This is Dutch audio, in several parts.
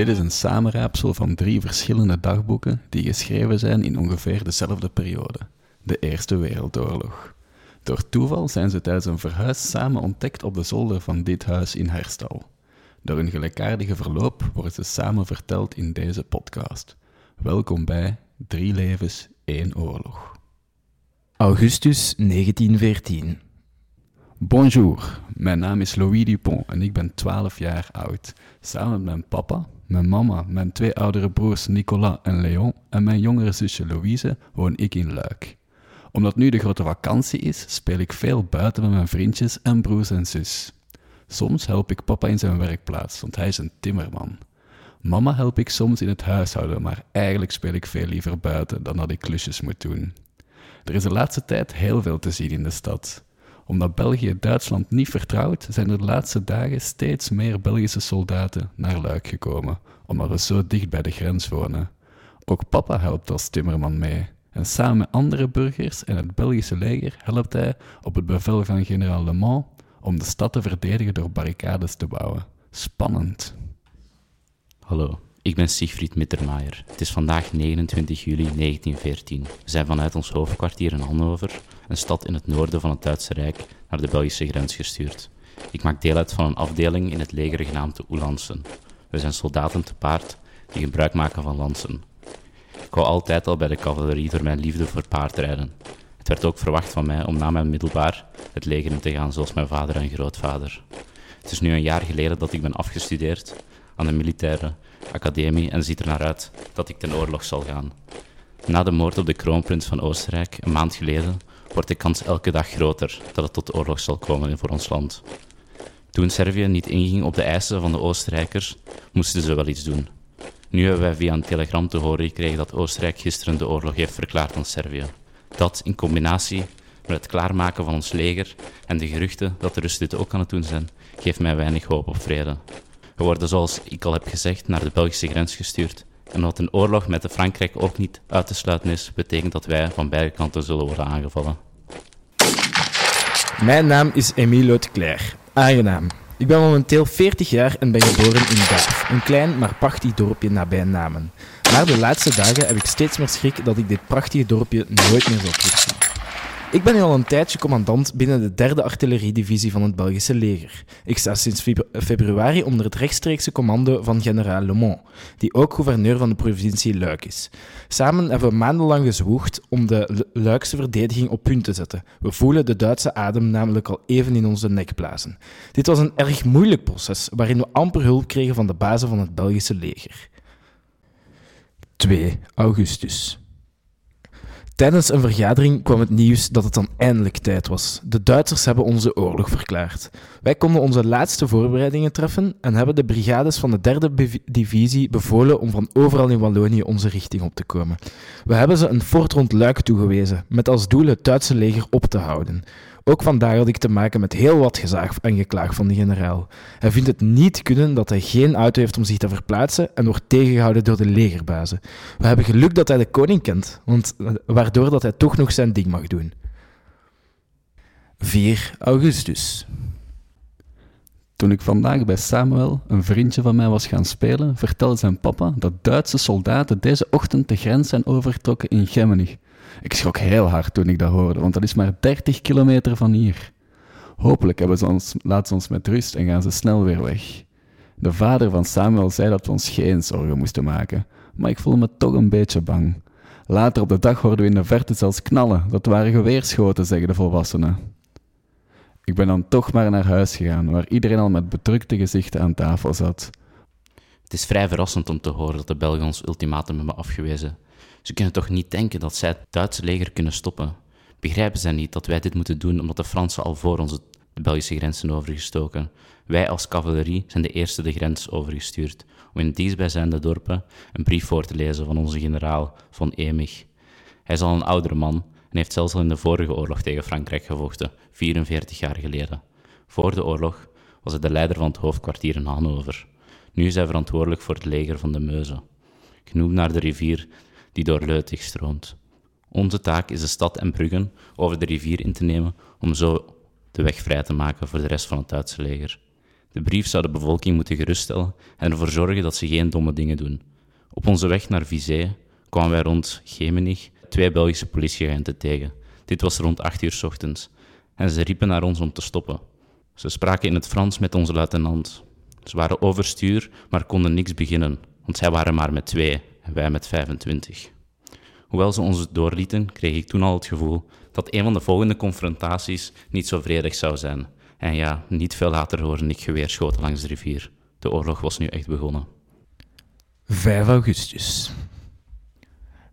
Dit is een samenraapsel van drie verschillende dagboeken die geschreven zijn in ongeveer dezelfde periode, de Eerste Wereldoorlog. Door toeval zijn ze tijdens een verhuis samen ontdekt op de zolder van dit huis in Herstal. Door een gelijkaardige verloop worden ze samen verteld in deze podcast. Welkom bij Drie Levens, één Oorlog. Augustus 1914. Bonjour, mijn naam is Louis Dupont en ik ben 12 jaar oud. Samen met mijn papa, mijn mama, mijn twee oudere broers Nicolas en Léon en mijn jongere zusje Louise woon ik in Luik. Omdat nu de grote vakantie is, speel ik veel buiten met mijn vriendjes en broers en zus. Soms help ik papa in zijn werkplaats, want hij is een timmerman. Mama help ik soms in het huishouden, maar eigenlijk speel ik veel liever buiten dan dat ik klusjes moet doen. Er is de laatste tijd heel veel te zien in de stad. Omdat België Duitsland niet vertrouwt, zijn er de laatste dagen steeds meer Belgische soldaten naar Luik gekomen, omdat we zo dicht bij de grens wonen. Ook papa helpt als timmerman mee. En samen met andere burgers en het Belgische leger helpt hij op het bevel van generaal Le Mans om de stad te verdedigen door barricades te bouwen. Spannend. Hallo, ik ben Siegfried Mittermaier. Het is vandaag 29 juli 1914. We zijn vanuit ons hoofdkwartier in Hannover, een stad in het noorden van het Duitse Rijk, naar de Belgische grens gestuurd. Ik maak deel uit van een afdeling in het leger genaamd de Oelansen. We zijn soldaten te paard die gebruik maken van lansen. Ik wou altijd al bij de cavalerie door mijn liefde voor paardrijden. Het werd ook verwacht van mij om na mijn middelbaar het leger in te gaan zoals mijn vader en grootvader. Het is nu een jaar geleden dat ik ben afgestudeerd aan de militaire academie en ziet er naar uit dat ik ten oorlog zal gaan. Na de moord op de kroonprins van Oostenrijk een maand geleden wordt de kans elke dag groter dat het tot oorlog zal komen voor ons land. Toen Servië niet inging op de eisen van de Oostenrijkers, moesten ze wel iets doen. Nu hebben wij via een telegram te horen gekregen dat Oostenrijk gisteren de oorlog heeft verklaard aan Servië. Dat in combinatie met het klaarmaken van ons leger en de geruchten dat de Russen dit ook aan het doen zijn, geeft mij weinig hoop op vrede. We worden, zoals ik al heb gezegd, naar de Belgische grens gestuurd. En omdat een oorlog met de Frankrijk ook niet uit te sluiten is, betekent dat wij van beide kanten zullen worden aangevallen. Mijn naam is Emile Leclerc. Aangenaam. Ik ben momenteel 40 jaar en ben geboren in Daaf, een klein maar prachtig dorpje nabij Namen. Maar de laatste dagen heb ik steeds meer schrik dat ik dit prachtige dorpje nooit meer zal terugzien. Ik ben al een tijdje commandant binnen de derde artilleriedivisie van het Belgische leger. Ik sta sinds februari onder het rechtstreekse commando van generaal Le Mans, die ook gouverneur van de provincie Luik is. Samen hebben we maandenlang gezwoegd om de Luikse verdediging op punt te zetten. We voelen de Duitse adem namelijk al even in onze nek blazen. Dit was een erg moeilijk proces, waarin we amper hulp kregen van de bazen van het Belgische leger. 2 augustus. Tijdens een vergadering kwam het nieuws dat het dan eindelijk tijd was. De Duitsers hebben onze oorlog verklaard. Wij konden onze laatste voorbereidingen treffen en hebben de brigades van de derde divisie bevolen om van overal in Wallonië onze richting op te komen. We hebben ze een fort rond Luik toegewezen, met als doel het Duitse leger op te houden. Ook vandaag had ik te maken met heel wat gezaag en geklaag van de generaal. Hij vindt het niet kunnen dat hij geen auto heeft om zich te verplaatsen en wordt tegengehouden door de legerbazen. We hebben geluk dat hij de koning kent, want, waardoor dat hij toch nog zijn ding mag doen. 4 augustus. Toen ik vandaag bij Samuel, een vriendje van mij, was gaan spelen, vertelde zijn papa dat Duitse soldaten deze ochtend de grens zijn overgetrokken in Gemmenich. Ik schrok heel hard toen ik dat hoorde, want dat is maar 30 kilometer van hier. Hopelijk hebben ze ons, laten ze ons met rust en gaan ze snel weer weg. De vader van Samuel zei dat we ons geen zorgen moesten maken, maar ik voelde me toch een beetje bang. Later op de dag hoorden we in de verte zelfs knallen. Dat waren geweerschoten, zeggen de volwassenen. Ik ben dan toch maar naar huis gegaan, waar iedereen al met bedrukte gezichten aan tafel zat. Het is vrij verrassend om te horen dat de Belgen ons ultimatum hebben afgewezen. Ze kunnen toch niet denken dat zij het Duitse leger kunnen stoppen? Begrijpen zij niet dat wij dit moeten doen omdat de Fransen al voor ons de Belgische grens zijn overgestoken? Wij als cavalerie zijn de eerste de grens overgestuurd om in dichtstbijzijnde dorpen een brief voor te lezen van onze generaal von Emich. Hij is al een oudere man en heeft zelfs al in de vorige oorlog tegen Frankrijk gevochten, 44 jaar geleden. Voor de oorlog was hij de leider van het hoofdkwartier in Hannover. Nu is hij verantwoordelijk voor het leger van de Meuse. Genoemd naar de rivier die door Leutig stroomt. Onze taak is de stad en Bruggen over de rivier in te nemen om zo de weg vrij te maken voor de rest van het Duitse leger. De brief zou de bevolking moeten geruststellen en ervoor zorgen dat ze geen domme dingen doen. Op onze weg naar Vizé kwamen wij rond Gemenig twee Belgische politieagenten tegen. Dit was rond 8 uur ochtends en ze riepen naar ons om te stoppen. Ze spraken in het Frans met onze luitenant. Ze waren overstuur, maar konden niks beginnen, want zij waren maar met twee wij met 25. Hoewel ze ons doorlieten, kreeg ik toen al het gevoel dat een van de volgende confrontaties niet zo vredig zou zijn. En ja, niet veel later hoorde ik geweerschoten langs de rivier. De oorlog was nu echt begonnen. 5 augustus.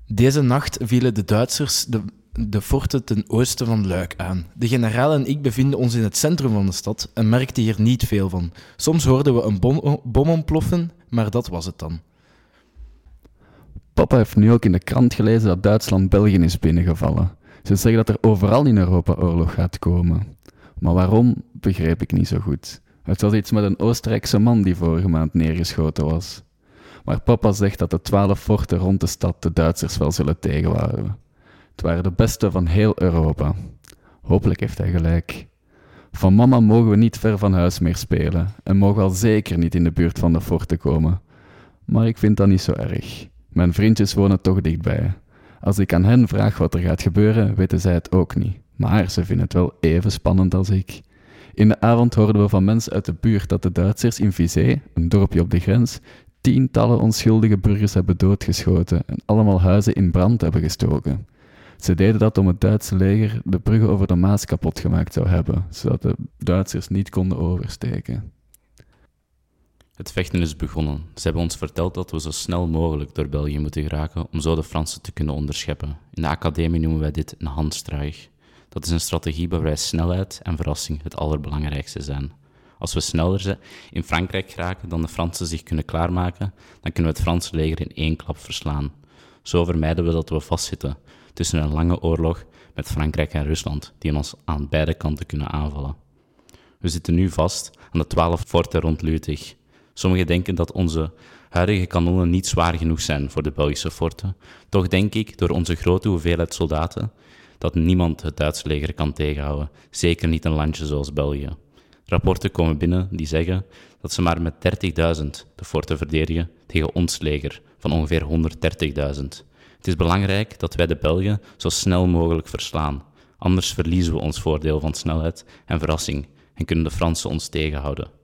Deze nacht vielen de Duitsers de, de forten ten oosten van Luik aan. De generaal en ik bevinden ons in het centrum van de stad en merkten hier niet veel van. Soms hoorden we een bom, bom ontploffen, maar dat was het dan. Papa heeft nu ook in de krant gelezen dat Duitsland België is binnengevallen. Ze zeggen dat er overal in Europa oorlog gaat komen. Maar waarom, begreep ik niet zo goed. Het was iets met een Oostenrijkse man die vorige maand neergeschoten was. Maar papa zegt dat de twaalf forten rond de stad de Duitsers wel zullen tegenhouden. Het waren de beste van heel Europa. Hopelijk heeft hij gelijk. Van mama mogen we niet ver van huis meer spelen en mogen al zeker niet in de buurt van de forten komen. Maar ik vind dat niet zo erg. Mijn vriendjes wonen toch dichtbij. Als ik aan hen vraag wat er gaat gebeuren, weten zij het ook niet. Maar ze vinden het wel even spannend als ik. In de avond hoorden we van mensen uit de buurt dat de Duitsers in Vizé, een dorpje op de grens, tientallen onschuldige burgers hebben doodgeschoten en allemaal huizen in brand hebben gestoken. Ze deden dat om het Duitse leger de bruggen over de Maas kapot gemaakt zou hebben, zodat de Duitsers niet konden oversteken. Het vechten is begonnen. Ze hebben ons verteld dat we zo snel mogelijk door België moeten geraken om zo de Fransen te kunnen onderscheppen. In de academie noemen wij dit een handstruig. Dat is een strategie waarbij snelheid en verrassing het allerbelangrijkste zijn. Als we sneller in Frankrijk geraken dan de Fransen zich kunnen klaarmaken, dan kunnen we het Franse leger in één klap verslaan. Zo vermijden we dat we vastzitten tussen een lange oorlog met Frankrijk en Rusland, die ons aan beide kanten kunnen aanvallen. We zitten nu vast aan de twaalf forten rond Lutich. Sommigen denken dat onze huidige kanonnen niet zwaar genoeg zijn voor de Belgische forten. Toch denk ik, door onze grote hoeveelheid soldaten, dat niemand het Duitse leger kan tegenhouden, zeker niet een landje zoals België. Rapporten komen binnen die zeggen dat ze maar met 30.000 de forten verdedigen tegen ons leger van ongeveer 130.000. Het is belangrijk dat wij de Belgen zo snel mogelijk verslaan, anders verliezen we ons voordeel van snelheid en verrassing en kunnen de Fransen ons tegenhouden.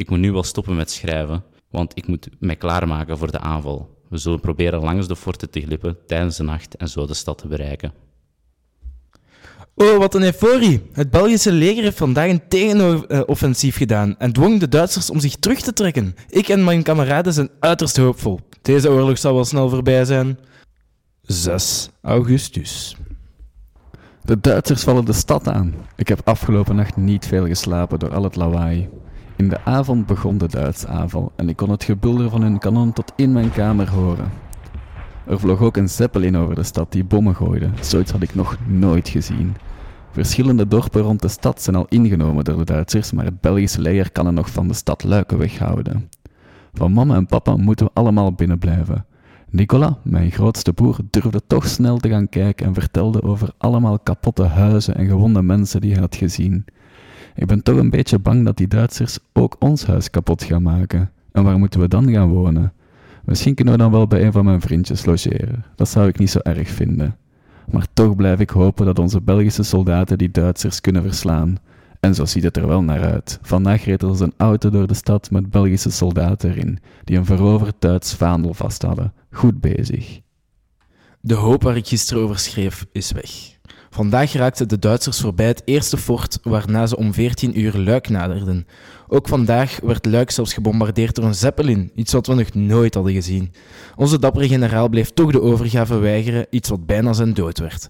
Ik moet nu wel stoppen met schrijven, want ik moet mij klaarmaken voor de aanval. We zullen proberen langs de forten te glippen tijdens de nacht en zo de stad te bereiken. Oh, wat een euforie! Het Belgische leger heeft vandaag een tegenoffensief gedaan en dwong de Duitsers om zich terug te trekken. Ik en mijn kameraden zijn uiterst hoopvol. Deze oorlog zal wel snel voorbij zijn. 6 augustus. De Duitsers vallen de stad aan. Ik heb afgelopen nacht niet veel geslapen door al het lawaai. In de avond begon de Duitse aanval en ik kon het gebulder van hun kanon tot in mijn kamer horen. Er vloog ook een zeppelin over de stad die bommen gooide. Zoiets had ik nog nooit gezien. Verschillende dorpen rond de stad zijn al ingenomen door de Duitsers, maar het Belgische leger kan er nog van de stad Luiken weghouden. Van mama en papa moeten we allemaal binnen blijven. Nicola, mijn grootste broer, durfde toch snel te gaan kijken en vertelde over allemaal kapotte huizen en gewonde mensen die hij had gezien. Ik ben toch een beetje bang dat die Duitsers ook ons huis kapot gaan maken. En waar moeten we dan gaan wonen? Misschien kunnen we dan wel bij een van mijn vriendjes logeren. Dat zou ik niet zo erg vinden. Maar toch blijf ik hopen dat onze Belgische soldaten die Duitsers kunnen verslaan. En zo ziet het er wel naar uit. Vandaag reed er een auto door de stad met Belgische soldaten erin, die een veroverd Duits vaandel vast hadden. Goed bezig. De hoop waar ik gisteren over schreef is weg. Vandaag raakten de Duitsers voorbij het eerste fort, waarna ze om 14 uur Luik naderden. Ook vandaag werd Luik zelfs gebombardeerd door een zeppelin, iets wat we nog nooit hadden gezien. Onze dappere generaal bleef toch de overgave weigeren, iets wat bijna zijn dood werd.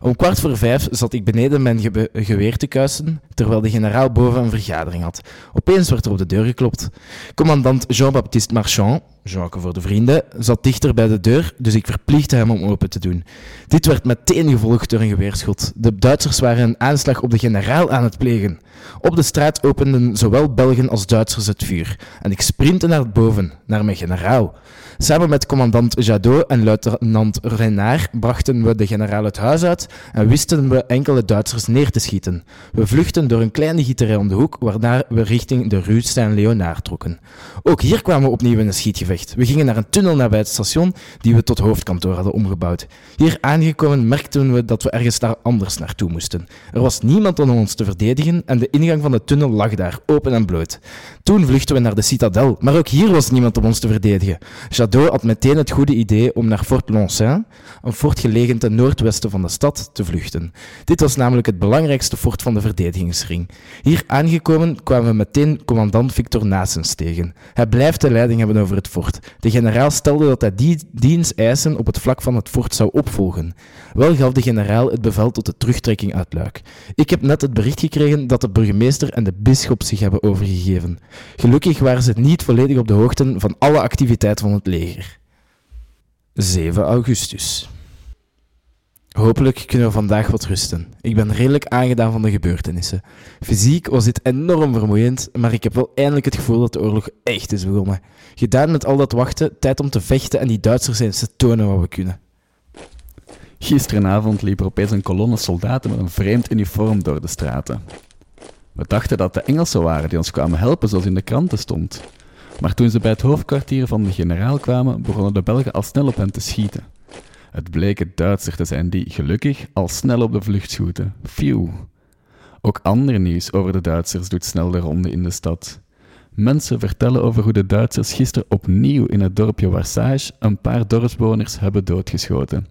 Om kwart voor vijf zat ik beneden mijn geweer te kuisen, terwijl de generaal boven een vergadering had. Opeens werd er op de deur geklopt. Commandant Jean-Baptiste Marchand, Jacques voor de vrienden, zat dichter bij de deur, dus ik verplichtte hem om open te doen. Dit werd meteen gevolgd door een geweerschot. De Duitsers waren een aanslag op de generaal aan het plegen. Op de straat openden zowel Belgen als Duitsers het vuur. En ik sprintte naar boven, naar mijn generaal. Samen met commandant Jadot en luitenant Renard brachten we de generaal het huis uit en wisten we enkele Duitsers neer te schieten. We vluchtten door een kleine gieterij om de hoek, waarna we richting de Rue Saint-Léonard trokken. Ook hier kwamen we opnieuw in een schietgevecht. We gingen naar een tunnel nabij het station, die we tot hoofdkantoor hadden omgebouwd. Hier aangekomen merkten we dat we ergens daar anders naartoe moesten. Er was niemand om ons te verdedigen en de ingang van de tunnel lag daar, open en bloot. Toen vluchtten we naar de citadel, maar ook hier was niemand om ons te verdedigen. Jadot had meteen het goede idee om naar Fort Loncin, een fort gelegen ten noordwesten van de stad, te vluchten. Dit was namelijk het belangrijkste fort van de verdedigingsring. Hier aangekomen kwamen we meteen commandant Victor Nasens tegen. Hij blijft de leiding hebben over het fort. De generaal stelde dat hij die diens eisen op het vlak van het fort zou opvolgen. Wel gaf de generaal het bevel tot de terugtrekking uit Luik. Ik heb net het bericht gekregen dat de burgemeester en de bisschop zich hebben overgegeven. Gelukkig waren ze niet volledig op de hoogte van alle activiteiten van het leger. 7 augustus. Hopelijk kunnen we vandaag wat rusten. Ik ben redelijk aangedaan van de gebeurtenissen. Fysiek was dit enorm vermoeiend, maar ik heb wel eindelijk het gevoel dat de oorlog echt is begonnen. Gedaan met al dat wachten, tijd om te vechten en die Duitsers eens te tonen wat we kunnen. Gisterenavond liep er opeens een kolonne soldaten met een vreemd uniform door de straten. We dachten dat de Engelsen waren die ons kwamen helpen, zoals in de kranten stond. Maar toen ze bij het hoofdkwartier van de generaal kwamen, begonnen de Belgen al snel op hen te schieten. Het bleek het Duitser te zijn die, gelukkig, al snel op de vlucht schoten. Phew. Ook ander nieuws over de Duitsers doet snel de ronde in de stad. Mensen vertellen over hoe de Duitsers gisteren opnieuw in het dorpje Warsage een paar dorpsbewoners hebben doodgeschoten.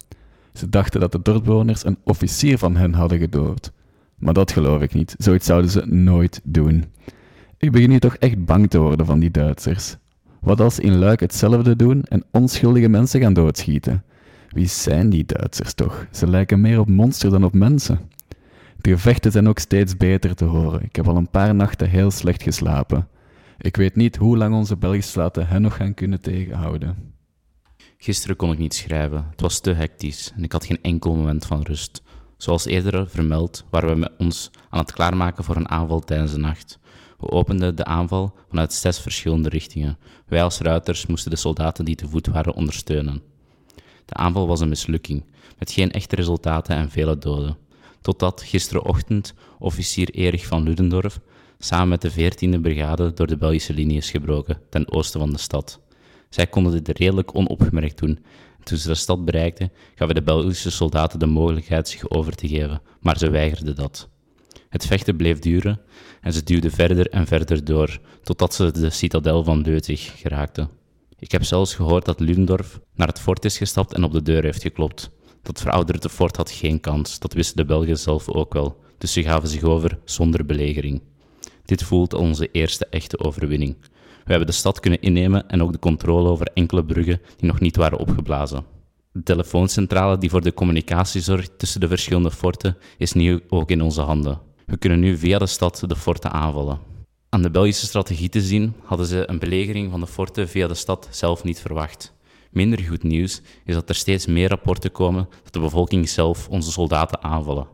Ze dachten dat de dorpsbewoners een officier van hen hadden gedood. Maar dat geloof ik niet. Zoiets zouden ze nooit doen. Ik begin nu toch echt bang te worden van die Duitsers. Wat als ze in Luik hetzelfde doen en onschuldige mensen gaan doodschieten? Wie zijn die Duitsers toch? Ze lijken meer op monsters dan op mensen. De gevechten zijn ook steeds beter te horen. Ik heb al een paar nachten heel slecht geslapen. Ik weet niet hoe lang onze Belgische soldaten hen nog gaan kunnen tegenhouden. Gisteren kon ik niet schrijven. Het was te hectisch en ik had geen enkel moment van rust. Zoals eerder vermeld, waren we ons aan het klaarmaken voor een aanval tijdens de nacht. We openden de aanval vanuit zes verschillende richtingen. Wij als ruiters moesten de soldaten die te voet waren ondersteunen. De aanval was een mislukking, met geen echte resultaten en vele doden. Totdat gisterenochtend officier Erich van Ludendorff samen met de 14e brigade door de Belgische linie is gebroken ten oosten van de stad. Zij konden dit redelijk onopgemerkt doen. En toen ze de stad bereikten, gaven de Belgische soldaten de mogelijkheid zich over te geven, maar ze weigerden dat. Het vechten bleef duren en ze duwden verder en verder door, totdat ze de citadel van Leutig geraakten. Ik heb zelfs gehoord dat Ludendorff naar het fort is gestapt en op de deur heeft geklopt. Dat verouderde fort had geen kans, dat wisten de Belgen zelf ook wel, dus ze gaven zich over zonder belegering. Dit voelt onze eerste echte overwinning. We hebben de stad kunnen innemen en ook de controle over enkele bruggen die nog niet waren opgeblazen. De telefooncentrale die voor de communicatie zorgt tussen de verschillende forten is nu ook in onze handen. We kunnen nu via de stad de forten aanvallen. Aan de Belgische strategie te zien hadden ze een belegering van de forten via de stad zelf niet verwacht. Minder goed nieuws is dat er steeds meer rapporten komen dat de bevolking zelf onze soldaten aanvallen.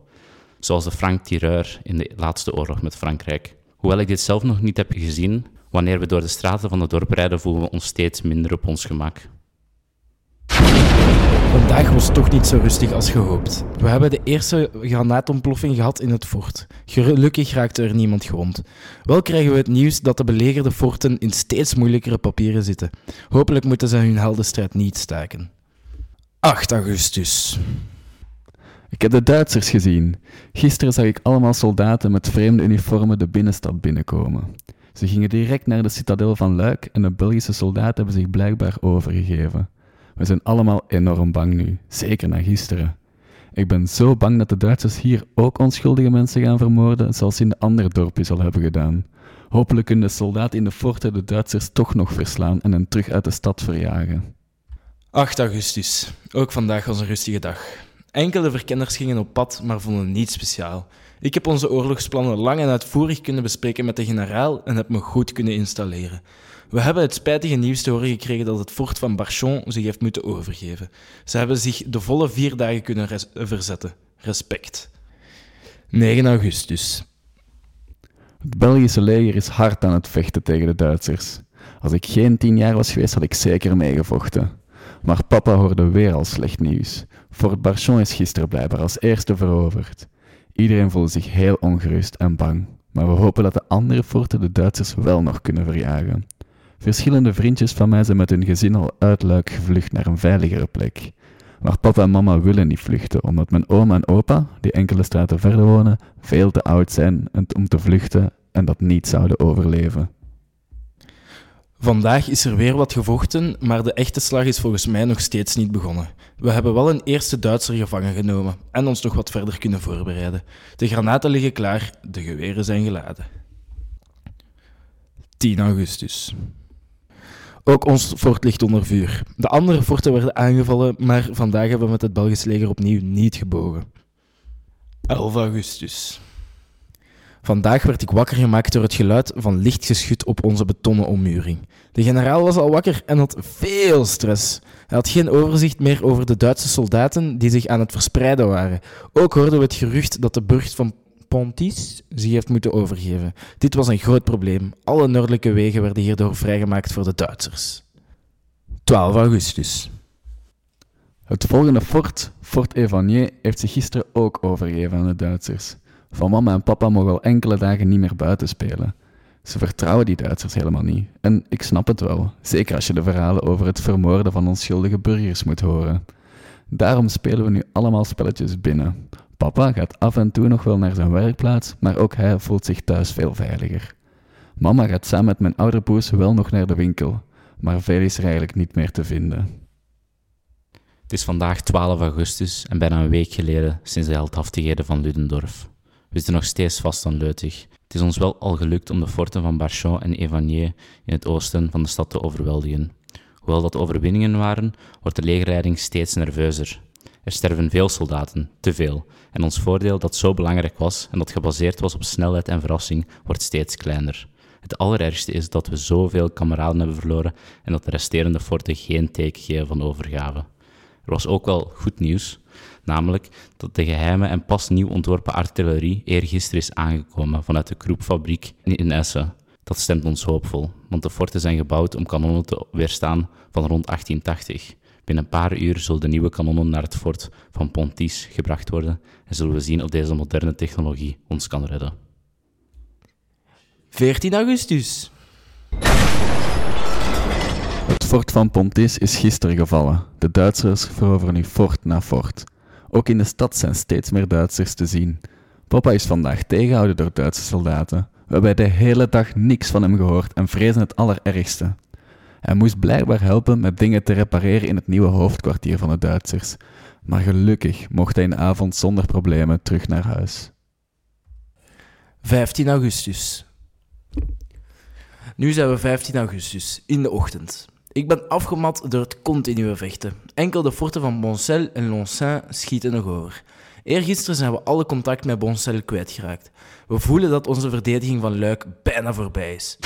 Zoals de Frank-Tireur in de laatste oorlog met Frankrijk. Hoewel ik dit zelf nog niet heb gezien, wanneer we door de straten van het dorp rijden, voelen we ons steeds minder op ons gemak. Vandaag was toch niet zo rustig als gehoopt. We hebben de eerste granaatontploffing gehad in het fort. Gelukkig raakte er niemand gewond. Wel krijgen we het nieuws dat de belegerde forten in steeds moeilijkere papieren zitten. Hopelijk moeten ze hun heldenstrijd niet staken. 8 augustus. Ik heb de Duitsers gezien. Gisteren zag ik allemaal soldaten met vreemde uniformen de binnenstad binnenkomen. Ze gingen direct naar de citadel van Luik en de Belgische soldaten hebben zich blijkbaar overgegeven. We zijn allemaal enorm bang nu, zeker na gisteren. Ik ben zo bang dat de Duitsers hier ook onschuldige mensen gaan vermoorden, zoals in de andere dorpjes al hebben gedaan. Hopelijk kunnen de soldaten in de forten de Duitsers toch nog verslaan en hen terug uit de stad verjagen. 8 augustus. Ook vandaag was een rustige dag. Enkele verkenners gingen op pad, maar vonden niets speciaal. Ik heb onze oorlogsplannen lang en uitvoerig kunnen bespreken met de generaal en heb me goed kunnen installeren. We hebben het spijtige nieuws te horen gekregen dat het fort van Barchon zich heeft moeten overgeven. Ze hebben zich de volle vier dagen kunnen verzetten. Respect. 9 augustus. Het Belgische leger is hard aan het vechten tegen de Duitsers. Als ik geen tien jaar was geweest, had ik zeker meegevochten. Maar papa hoorde weer al slecht nieuws. Fort Barchon is gisteren blijkbaar als eerste veroverd. Iedereen voelde zich heel ongerust en bang. maar we hopen dat de andere forten de Duitsers wel nog kunnen verjagen. Verschillende vriendjes van mij zijn met hun gezin al uit Luik gevlucht naar een veiligere plek. Maar papa en mama willen niet vluchten, omdat mijn oma en opa, die enkele straten verder wonen, veel te oud zijn om te vluchten en dat niet zouden overleven. Vandaag is er weer wat gevochten, maar de echte slag is volgens mij nog steeds niet begonnen. We hebben wel een eerste Duitser gevangen genomen en ons nog wat verder kunnen voorbereiden. De granaten liggen klaar, de geweren zijn geladen. 10 augustus. Ook ons fort ligt onder vuur. De andere forten werden aangevallen, maar vandaag hebben we met het Belgisch leger opnieuw niet gebogen. 11 augustus. Vandaag werd ik wakker gemaakt door het geluid van licht geschut op onze betonnen ommuring. De generaal was al wakker en had veel stress. Hij had geen overzicht meer over de Duitse soldaten die zich aan het verspreiden waren. Ook hoorden we het gerucht dat de burcht van Pontis zich heeft moeten overgeven. Dit was een groot probleem. Alle noordelijke wegen werden hierdoor vrijgemaakt voor de Duitsers. 12 augustus. Het volgende fort, Fort Evanier, heeft zich gisteren ook overgegeven aan de Duitsers. Van mama en papa mogen al enkele dagen niet meer buiten spelen. Ze vertrouwen die Duitsers helemaal niet. En ik snap het wel, zeker als je de verhalen over het vermoorden van onschuldige burgers moet horen. Daarom spelen we nu allemaal spelletjes binnen. Papa gaat af en toe nog wel naar zijn werkplaats, maar ook hij voelt zich thuis veel veiliger. Mama gaat samen met mijn oudere broers wel nog naar de winkel, maar veel is er eigenlijk niet meer te vinden. Het is vandaag 12 augustus en bijna een week geleden sinds de heldhaftigheden van Ludendorff. We zitten nog steeds vast aan Leutig. Het is ons wel al gelukt om de forten van Barchon en Evanier in het oosten van de stad te overweldigen. Hoewel dat overwinningen waren, wordt de legerleiding steeds nerveuzer. Er sterven veel soldaten, te veel, en ons voordeel dat zo belangrijk was en dat gebaseerd was op snelheid en verrassing, wordt steeds kleiner. Het allerergste is dat we zoveel kameraden hebben verloren en dat de resterende forten geen teken geven van overgave. Er was ook wel goed nieuws, namelijk dat de geheime en pas nieuw ontworpen artillerie eergisteren is aangekomen vanuit de Kroepfabriek in Essen. Dat stemt ons hoopvol, want de forten zijn gebouwd om kanonnen te weerstaan van rond 1880. Binnen een paar uur zullen de nieuwe kanonnen naar het fort van Pontis gebracht worden en zullen we zien of deze moderne technologie ons kan redden. 14 augustus. Het fort van Pontis is gisteren gevallen. De Duitsers veroveren nu fort na fort. Ook in de stad zijn steeds meer Duitsers te zien. Papa is vandaag tegengehouden door Duitse soldaten. We hebben de hele dag niks van hem gehoord en vrezen het allerergste. Hij moest blijkbaar helpen met dingen te repareren in het nieuwe hoofdkwartier van de Duitsers. Maar gelukkig mocht hij in de avond zonder problemen terug naar huis. 15 augustus. Nu zijn we 15 augustus, in de ochtend. Ik ben afgemat door het continue vechten. Enkel de forten van Boncel en Loncin schieten nog over. Eergisteren zijn we alle contact met Boncel kwijtgeraakt. We voelen dat onze verdediging van Luik bijna voorbij is.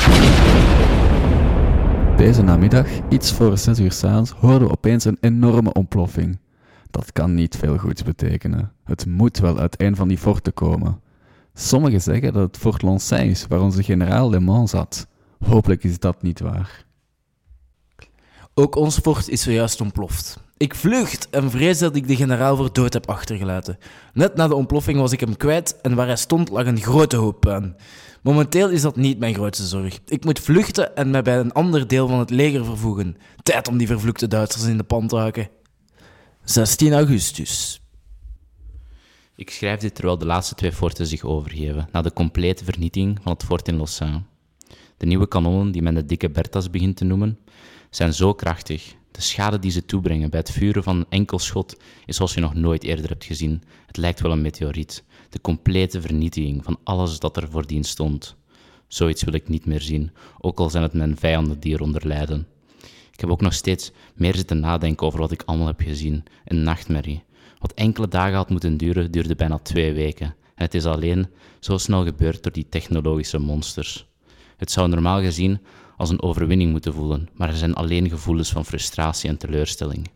Deze namiddag, iets voor 6 uur s'avonds, hoorden we opeens een enorme ontploffing. Dat kan niet veel goeds betekenen. Het moet wel uit een van die forten komen. Sommigen zeggen dat het Fort Loncin is, waar onze generaal Le Mans zat. Hopelijk is dat niet waar. Ook ons fort is zojuist ontploft. Ik vlucht en vrees dat ik de generaal voor dood heb achtergelaten. Net na de ontploffing was ik hem kwijt en waar hij stond lag een grote hoop puin. Momenteel is dat niet mijn grootste zorg. Ik moet vluchten en mij bij een ander deel van het leger vervoegen. Tijd om die vervloekte Duitsers in de pan te haken. 16 augustus. Ik schrijf dit terwijl de laatste twee forten zich overgeven, na de complete vernietiging van het fort in Lausanne. De nieuwe kanonnen, die men de dikke Berthas begint te noemen, zijn zo krachtig. De schade die ze toebrengen bij het vuren van een enkel schot is zoals je nog nooit eerder hebt gezien. Het lijkt wel een meteoriet. De complete vernietiging van alles dat er voordien stond. Zoiets wil ik niet meer zien, ook al zijn het mijn vijanden die eronder lijden. Ik heb ook nog steeds meer zitten nadenken over wat ik allemaal heb gezien. Een nachtmerrie. Wat enkele dagen had moeten duren, duurde bijna twee weken. En het is alleen zo snel gebeurd door die technologische monsters. Het zou normaal gezien als een overwinning moeten voelen, maar er zijn alleen gevoelens van frustratie en teleurstelling.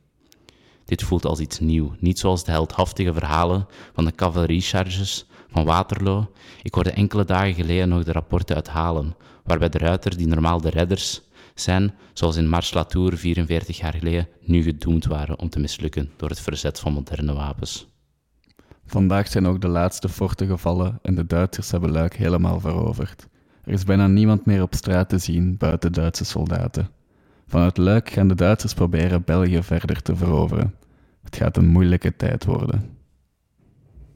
Dit voelt als iets nieuw, niet zoals de heldhaftige verhalen van de cavalieriecharges van Waterloo. Ik hoorde enkele dagen geleden nog de rapporten uithalen, waarbij de ruiters die normaal de redders zijn, zoals in Mars Latour 44 jaar geleden, nu gedoemd waren om te mislukken door het verzet van moderne wapens. Vandaag zijn ook de laatste forten gevallen en de Duitsers hebben Luik helemaal veroverd. Er is bijna niemand meer op straat te zien buiten Duitse soldaten. Vanuit Luik gaan de Duitsers proberen België verder te veroveren. Het gaat een moeilijke tijd worden.